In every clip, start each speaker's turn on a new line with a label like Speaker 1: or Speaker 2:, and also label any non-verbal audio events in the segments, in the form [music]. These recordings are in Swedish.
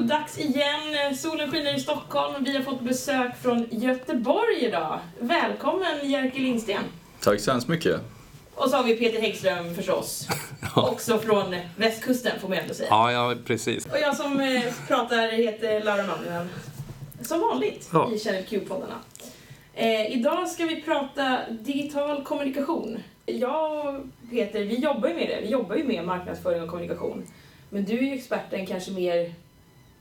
Speaker 1: dags igen. Solen skiner i Stockholm. Vi har fått besök från Göteborg idag. Välkommen Jerker Lindsten.
Speaker 2: Tack så hemskt mycket.
Speaker 1: Och så har vi Peter Häggström förstås. [laughs] Också från västkusten får man ändå säga.
Speaker 3: Ja, ja, precis.
Speaker 1: Och jag som eh, pratar heter Laura Manninen. Som vanligt
Speaker 3: Ja.
Speaker 1: i Channel Q-poddarna. Eh, idag ska vi prata digital kommunikation. Jag och Peter, vi jobbar ju med det. Vi jobbar ju med marknadsföring och kommunikation. Men du är ju experten kanske mer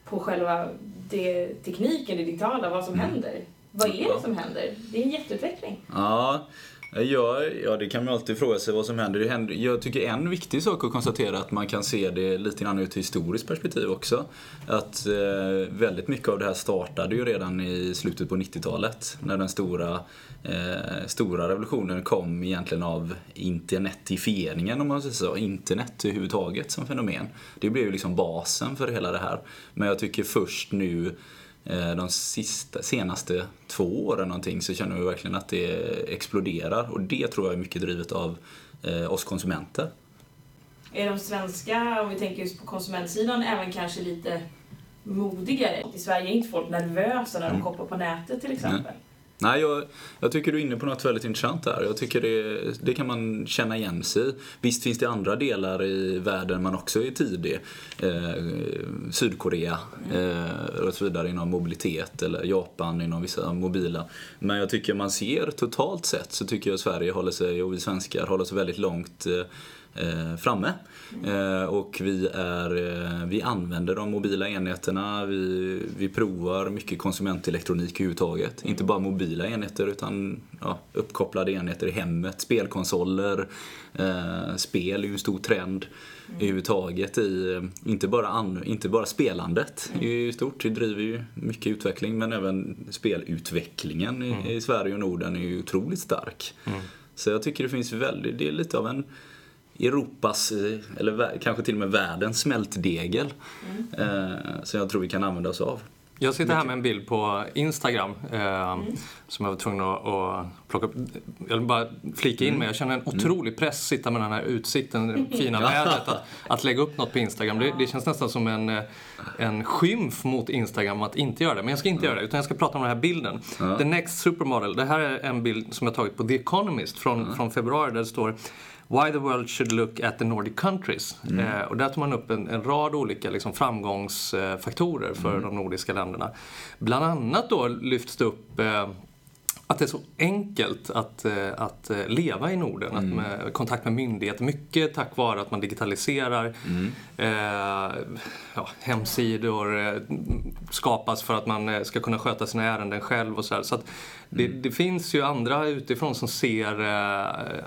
Speaker 1: på själva det, tekniken, det digitala, vad som händer. Vad är det som händer? Det är en jätteutveckling.
Speaker 2: Ja, Eh, ja, ja, det kan man alltid fråga sig vad som händer. Det händer. Jag tycker en viktig sak att konstatera är att man kan se det lite grann ur ett historiskt perspektiv också. Att eh, väldigt mycket av det här startade ju redan i slutet på 90-talet. När den stora, eh, stora revolutionen kom egentligen av internetifieringen om man säger så. Internet överhuvudtaget som fenomen. Det blev ju liksom basen för hela det här. Men jag tycker först nu de sista, senaste två åren någonting så känner vi verkligen att det exploderar och det tror jag är mycket drivet av eh, oss konsumenter.
Speaker 1: Är de svenska, om vi tänker just på konsumentsidan, även kanske lite modigare? I Sverige är inte folk nervösa när de
Speaker 2: Mm.
Speaker 1: shoppar på nätet till exempel.
Speaker 2: Nej, jag, jag tycker du är inne på något väldigt intressant där. Jag tycker det, det kan man känna igen sig i. Visst finns det andra delar i världen man också är tidig. Eh, Sydkorea eh, och så vidare inom mobilitet eller Japan inom vissa mobila. Men jag tycker man ser totalt sett så tycker jag Sverige håller sig, och vi svenskar håller sig väldigt långt eh, eh, framme. Eh, och vi, är, eh, vi använder de mobila enheterna, vi, vi provar mycket konsumentelektronik överhuvudtaget. Inte bara mobila enheter utan ja, uppkopplade enheter i hemmet, spelkonsoler, eh, spel är ju en stor trend överhuvudtaget i, eh, inte bara, an, inte bara spelandet är ju stort, det driver ju mycket utveckling men även spelutvecklingen i, i Sverige och Norden är ju otroligt stark. Så jag tycker det finns väldigt, det är lite av en Europas, eh, eller kanske till och med världens smältdegel. Eh, som jag tror vi kan använda oss av.
Speaker 3: Jag sitter här med en bild på Instagram eh,
Speaker 1: Mm.
Speaker 3: som jag var tvungen att, att plocka upp. Jag vill bara flika in med, jag känner en otrolig press sitta med den här utsikten, det [laughs] fina vädret, att, att lägga upp något på Instagram. Det, det känns nästan som en, eh, en skymf mot Instagram att inte göra det. Men jag ska inte göra det, utan jag ska prata om den här bilden. The Next Supermodel. Det här är en bild som jag tagit på The Economist från, från februari där det står Why the world should look at the Nordic countries. Eh, och där tar man upp en, en rad olika liksom, framgångsfaktorer för de nordiska länderna. Bland annat då lyfts det upp eh, att det är så enkelt att, eh, att eh, leva i Norden, att med kontakt med myndigheter, mycket tack vare att man digitaliserar. Eh, ja, hemsidor eh, skapas för att man ska kunna sköta sina ärenden själv och så här. Så att det, det finns ju andra utifrån som ser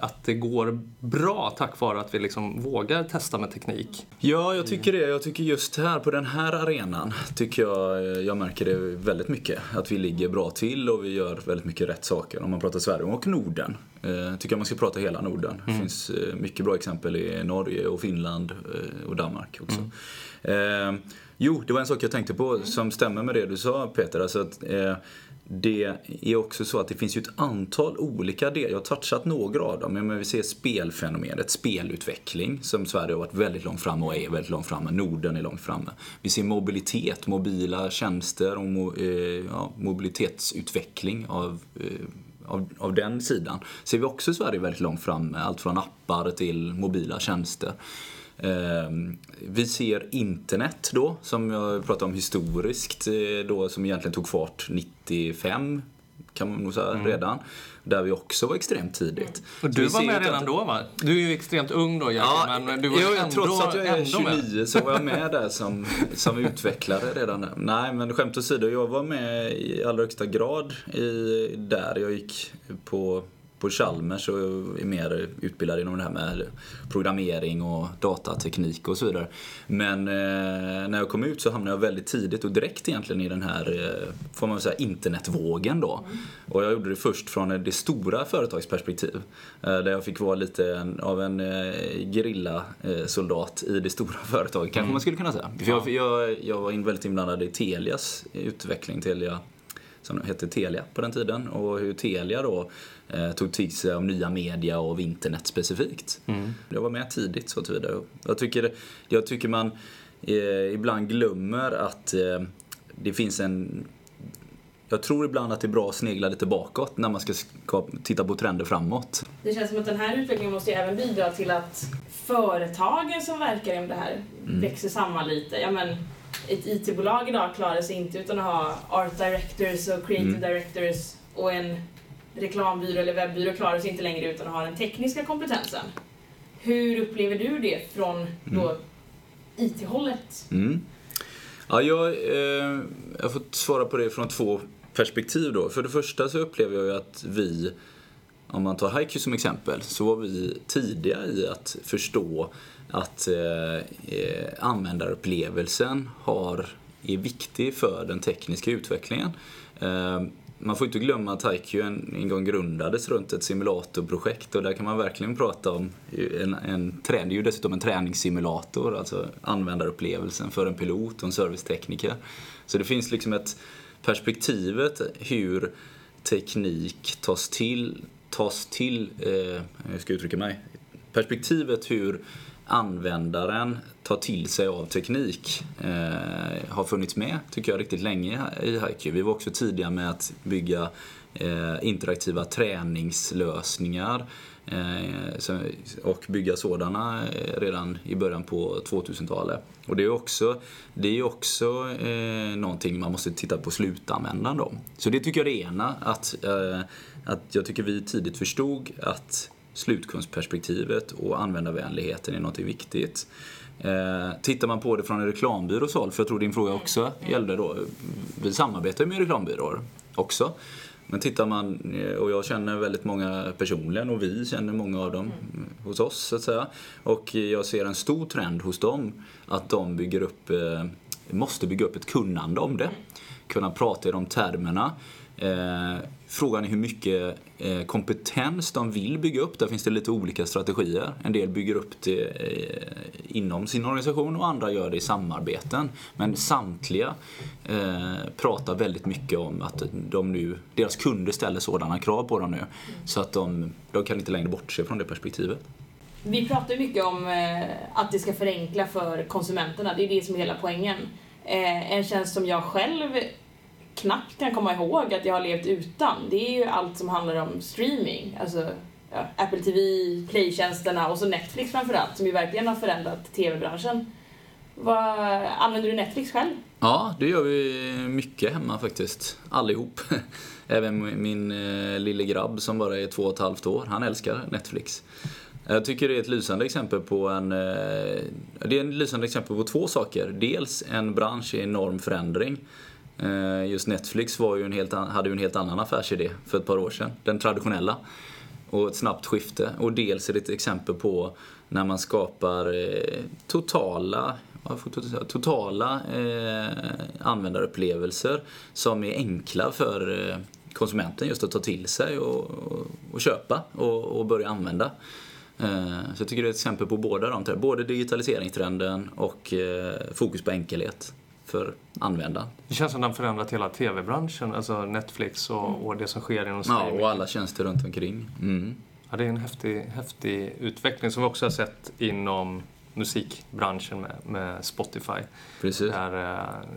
Speaker 3: att det går bra tack vare att vi liksom vågar testa med teknik.
Speaker 2: Ja, jag tycker det. Jag tycker just här på den här arenan tycker jag, jag märker det väldigt mycket. Att vi ligger bra till och vi gör väldigt mycket rätt saker. Om man pratar Sverige och Norden. Eh, tycker jag man ska prata hela Norden. Det finns eh, mycket bra exempel i Norge och Finland eh, och Danmark också. Eh, jo, det var en sak jag tänkte på som stämmer med det du sa Peter. Alltså att, eh, det är också så att det finns ju ett antal olika delar. Jag har touchat några av dem. Men vi ser spelfenomenet, spelutveckling som Sverige har varit väldigt långt framme och är väldigt långt framme. Norden är långt framme. Vi ser mobilitet, mobila tjänster och mo, eh, ja, mobilitetsutveckling av eh, av, av den sidan ser vi också Sverige väldigt långt framme. Allt från appar till mobila tjänster. Ehm, Vi ser internet då, som jag pratade om historiskt, eh, då, som egentligen tog fart 95 kan man nog säga redan. Där vi också var extremt tidigt.
Speaker 3: Och
Speaker 2: Så
Speaker 3: du var med
Speaker 2: att-
Speaker 3: redan då va? Du är ju extremt ung då Jerker, men du var
Speaker 2: jo,
Speaker 3: ju ändå,
Speaker 2: trots att jag är
Speaker 3: ändå med.
Speaker 2: 29 så var jag med där som, som utvecklare redan där. Nej, men skämt åsido, jag var med i allra högsta grad i, där. Jag gick på, på Chalmers och är mer utbildad inom det här med programmering och datateknik och så vidare. Men eh, när jag kom ut så hamnade jag väldigt tidigt och direkt egentligen i den här, eh, får man säga, internetvågen då. Och jag gjorde det först från det stora företagsperspektiv. Eh, där jag fick vara lite en, av en eh, gerilla-soldat i det stora [laughs] företaget, kanske man skulle kunna säga. För jag, jag, jag var in väldigt inblandad i Telias utveckling, Telia som hette Telia på den tiden och hur Telia då eh, tog till sig av nya media och av internet specifikt. Jag var med tidigt så tillvida. Jag tycker, jag tycker man eh, ibland glömmer att eh, det finns en jag tror ibland att det är bra att snegla lite bakåt när man ska titta på trender framåt.
Speaker 1: Det känns som att den här utvecklingen måste även bidra till att företagen som verkar inom det här mm. växer samman lite. Ja, men, ett IT-bolag idag klarar sig inte utan att ha art directors och creative mm. directors och en reklambyrå eller webbyrå klarar sig inte längre utan att ha den tekniska kompetensen. Hur upplever du det från då mm. IT-hållet?
Speaker 2: Mm. Ja, jag, eh, jag har fått svara på det från två perspektiv då. För det första så upplever jag ju att vi, om man tar Haiku som exempel, så var vi tidiga i att förstå att eh, eh användarupplevelsen har, är viktig för den tekniska utvecklingen. Eh, man får inte glömma att Haiku en, en gång grundades runt ett simulatorprojekt och där kan man verkligen prata om en, en det är ju dessutom en träningssimulator, alltså användarupplevelsen för en pilot och en servicetekniker. Så det finns liksom ett perspektivet hur teknik tas till, tas till, eh, jag ska uttrycka mig, perspektivet hur användaren tar till sig av teknik eh, har funnits med, tycker jag, riktigt länge i HiQ. Vi var också tidiga med att bygga eh, interaktiva träningslösningar eh, och bygga sådana eh, redan i början på 2000-talet. Och det är också, det är också eh, någonting man måste titta på slutanvändaren då. Så det tycker jag är det ena, att, eh, att jag tycker vi tidigt förstod att slutkundsperspektivet och användarvänligheten är något viktigt. Eh, tittar man på det från en reklambyrås håll, för jag tror din fråga också gällde då, vi samarbetar ju med reklambyråer också. Men tittar man, eh, och jag känner väldigt många personligen och vi känner många av dem hos oss så att säga. Och jag ser en stor trend hos dem att de bygger upp, eh, måste bygga upp ett kunnande om det. Kunna prata i de termerna. Eh, frågan är hur mycket eh, kompetens de vill bygga upp. Där finns det lite olika strategier. En del bygger upp det eh, inom sin organisation och andra gör det i samarbeten. Men samtliga eh, pratar väldigt mycket om att de nu, deras kunder ställer sådana krav på dem nu. Så att de, de kan inte längre bortse från det perspektivet.
Speaker 1: Vi pratar mycket om eh, att det ska förenkla för konsumenterna. Det är det som är hela poängen. Eh, en tjänst som jag själv knappt kan komma ihåg att jag har levt utan, det är ju allt som handlar om streaming. Alltså ja, Apple TV, Playtjänsterna och så Netflix framförallt, som ju verkligen har förändrat TV-branschen. Vad, använder du Netflix själv?
Speaker 2: Ja, det gör vi mycket hemma faktiskt. Allihop. [laughs] Även min eh, lille grabb som bara är två och ett halvt år, han älskar Netflix. Jag tycker det är ett lysande exempel på en... Eh, det är ett lysande exempel på två saker. Dels en bransch i enorm förändring Eh, just Netflix var ju en helt, hade ju en helt annan affärsidé för ett par år sedan. Den traditionella. Och ett snabbt skifte. Och dels är det ett exempel på när man skapar eh, totala totala eh, användarupplevelser som är enkla för eh, konsumenten just att ta till sig och, och, och köpa och, och, börja använda. Eh, så jag tycker det är ett exempel på båda de tre. Både digitaliseringstrenden och eh, fokus på enkelhet för användaren.
Speaker 3: Det känns som att den förändrat hela TV-branschen, alltså Netflix och, mm. och, det som sker inom streaming.
Speaker 2: Ja, och alla tjänster runt omkring. Mm.
Speaker 3: Ja, det är en häftig, häftig utveckling som vi också har sett inom musikbranschen med, med Spotify.
Speaker 2: Precis.
Speaker 3: Där äh,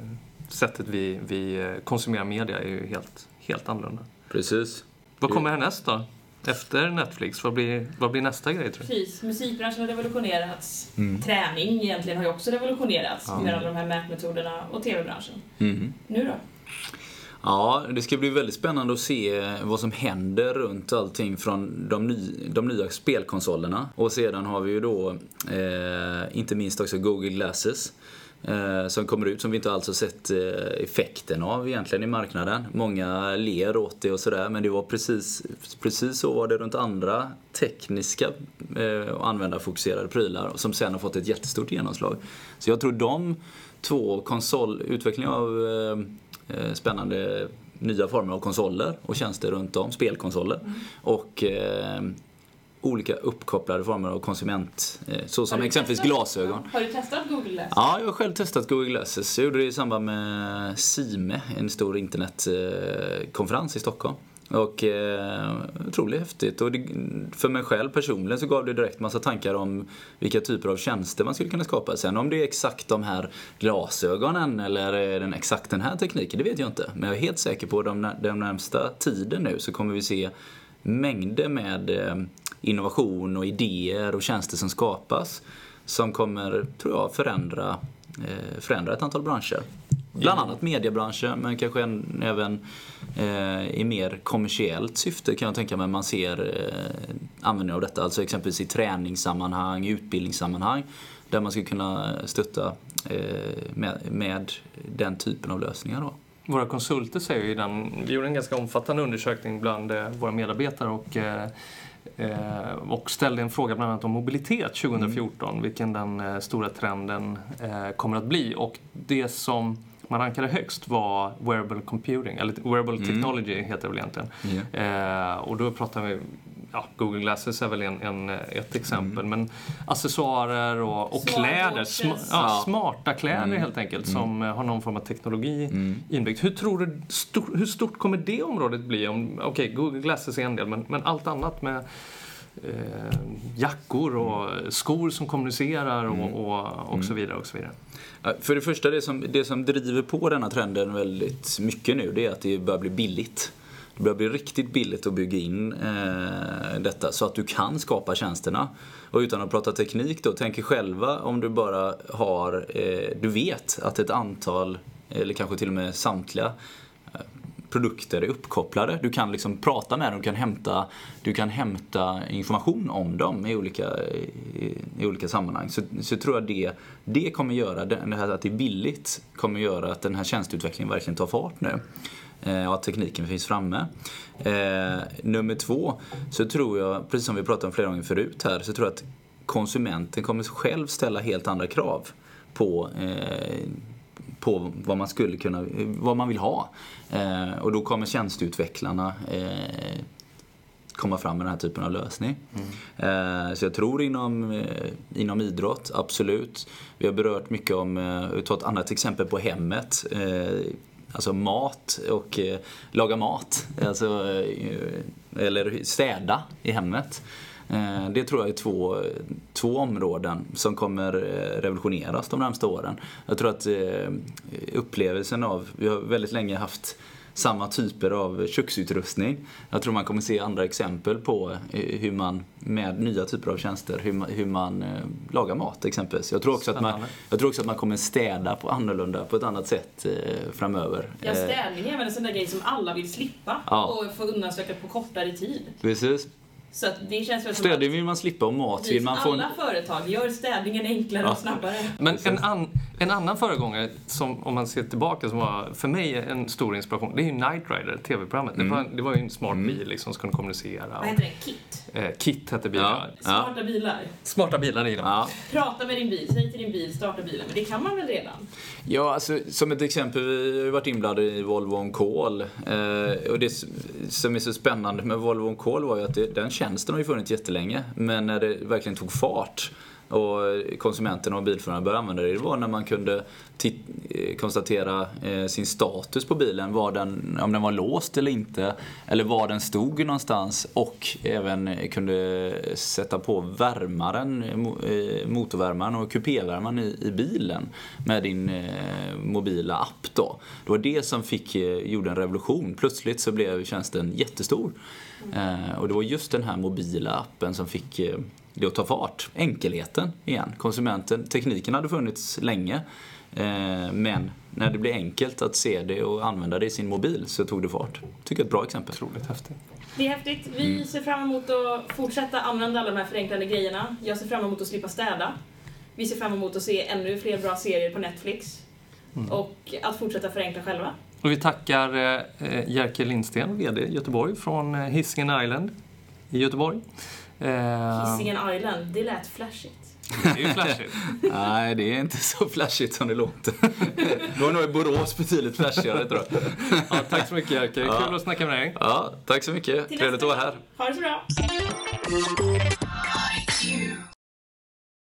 Speaker 3: sättet vi, vi eh, konsumerar media är ju helt, helt annorlunda.
Speaker 2: Precis.
Speaker 3: Vad kommer härnäst då? Efter Netflix? Vad blir, vad blir nästa grej tror
Speaker 1: du? Precis, musikbranschen har revolutionerats. Mm. Träning egentligen har ju också revolutionerats ja. med alla de här mätmetoderna och TV-branschen. Mm. Nu då?
Speaker 2: Ja, det ska bli väldigt spännande att se vad som händer runt allting från de, ny, de nya spelkonsolerna. Och sedan har vi ju då eh, inte minst också Google Glasses eh, som kommer ut som vi inte alls har sett eh, effekten av egentligen i marknaden. Många ler åt det och sådär men det var precis, precis så var det runt andra tekniska eh, och användarfokuserade prylar som sen har fått ett jättestort genomslag. Så jag tror de två konsol, utveckling av eh, eh, spännande nya former av konsoler och tjänster runt om, spelkonsoler. Mm. Och eh, olika uppkopplade former av konsument, eh, så som exempelvis testat? glasögon.
Speaker 1: Har du testat Google Glasses?
Speaker 2: Ja, jag har själv testat Google Glasses. Jag gjorde det i samband med Sime, en stor internetkonferens i Stockholm. Och eh, otroligt häftigt. Och det, för mig själv personligen så gav det direkt massa tankar om vilka typer av tjänster man skulle kunna skapa. Sen om det är exakt de här glasögonen eller är den exakt den här tekniken, det vet jag inte. Men jag är helt säker på att de, den närmsta tiden nu så kommer vi se mängder med eh, innovation och idéer och tjänster som skapas som kommer, tror jag, förändra, eh, förändra ett antal branscher. Bland annat mediebranschen, men kanske en, även eh, i mer kommersiellt syfte kan jag tänka mig man ser eh, användning av detta. Alltså exempelvis i träningssammanhang, utbildningssammanhang. Där man skulle kunna stötta eh, med, med den typen av lösningar. Då.
Speaker 3: Våra konsulter säger ju den, vi gjorde en ganska omfattande undersökning bland eh, våra medarbetare och eh, och ställde en fråga bland annat om mobilitet 2014, mm. vilken den eh, stora trenden eh, kommer att bli. Och det som man rankade högst var wearable computing, eller wearable mm. technology heter det väl egentligen. Yeah. och då pratar vi ja, Google Glasses är väl en, en ett exempel. Mm. Men accessoarer och, och kläder, sm ja, smarta kläder mm. helt enkelt mm. som har någon form av teknologi mm. inbyggt. Hur tror du, stor, hur stort kommer det området bli? Okej, okay, Google Glasses är en del, men, men allt annat med eh, jackor och skor som kommunicerar och, mm. och, och så
Speaker 2: mm.
Speaker 3: vidare. och så vidare.
Speaker 2: För det första, det som, det som driver på denna trenden väldigt mycket nu, det är att det börjar bli billigt. Det börjar bli riktigt billigt att bygga in eh, detta så att du kan skapa tjänsterna. Och utan att prata teknik då, tänk själva om du bara har, eh, du vet att ett antal, eller kanske till och med samtliga eh, produkter är uppkopplade. Du kan liksom prata med dem, du kan hämta, du kan hämta information om dem i olika, i, i olika sammanhang. Så, så tror jag det, det kommer göra, det här att det är billigt, kommer göra att den här tjänsteutvecklingen verkligen tar fart nu. Eh, och att tekniken finns framme. Eh, nummer två, så tror jag, precis som vi pratade om flera gånger förut här, så tror jag att konsumenten kommer själv ställa helt andra krav på eh, på vad man skulle kunna, vad man vill ha. Eh, och då kommer tjänsteutvecklarna eh, komma fram med den här typen av lösning. Mm. Eh, så jag tror inom, eh, inom idrott, absolut. Vi har berört mycket om, vi tar ett annat exempel på hemmet alltså mat och eh, laga mat. Alltså, eh, eller städa i hemmet. Eh, det tror jag är två, två områden som kommer eh, revolutioneras de närmaste åren. Jag tror att eh, upplevelsen av, vi har väldigt länge haft samma typer av köksutrustning. Jag tror man kommer se andra exempel på eh, hur man med nya typer av tjänster, hur man, hur man eh, lagar mat exempelvis. Jag tror, också att man, jag tror också att man kommer städa på annorlunda, på ett annat sätt eh, framöver.
Speaker 1: Ja, städning är väl en sån där grej som alla vill slippa ja. och få undanstökat på kortare tid.
Speaker 2: Precis.
Speaker 1: Så det känns väl
Speaker 2: som Städning vill man slippa och mat vill man få...
Speaker 1: Alla företag gör städningen enklare ja. och snabbare.
Speaker 3: Men en, an, en annan föregångare, som om man ser tillbaka, som var för mig en stor inspiration, det är ju Night Rider, TV-programmet. Mm. Det, var, det var ju en smart mm. bil liksom, som kunde kommunicera.
Speaker 1: Vad heter det? Kit?
Speaker 3: Eh, Kit hette bilen. Ja.
Speaker 1: Smarta bilar.
Speaker 3: Smarta bilar. Ja.
Speaker 1: Prata med din bil, säg till din bil, starta bilen. Men det kan man väl redan?
Speaker 2: Ja, alltså, som ett exempel, vi har varit inblandade i Volvo On Call. Eh, och det som är så spännande med Volvo On Call var ju att det, den tjänsten har ju funnits jättelänge. Men när det verkligen tog fart och konsumenterna och bilförarna började använda det, det var när man kunde eh, konstatera eh, sin status på bilen, var den, om den var låst eller inte, eller var den stod någonstans och även kunde sätta på värmaren, eh, motorvärmaren och kupévärmaren i, i bilen med din eh, mobila app. Då. Det var det som fick, eh, gjorde en revolution. Plötsligt så blev tjänsten jättestor. Och det var just den här mobila appen som fick det att ta fart. Enkelheten igen. Konsumenten, tekniken hade funnits länge. Eh, men när det blir enkelt att se det och använda det i sin mobil så tog det fart. Tycker jag är ett bra exempel.
Speaker 3: Otroligt häftigt.
Speaker 1: Det är häftigt. Vi mm. ser fram emot att fortsätta använda alla de här förenklande grejerna. Jag ser fram emot att slippa städa. Vi ser fram emot att se ännu fler bra serier på Netflix. Mm. Och att fortsätta förenkla själva.
Speaker 3: Och vi tackar eh, Jerker Lindsten, VD Göteborg, från eh, Hisingen Island i Göteborg.
Speaker 1: Eh, Hisingen Island, det lät flashigt.
Speaker 3: Det är ju flashigt. [laughs]
Speaker 2: Nej, det är inte så flashigt som det låter. [laughs] Då är nog Borås betydligt flashigare tror jag.
Speaker 3: Ja, tack så mycket Jerker,
Speaker 2: ja.
Speaker 3: kul att snacka med dig.
Speaker 2: Ja, tack så mycket. Trevligt att vara här.
Speaker 1: Ha det så bra.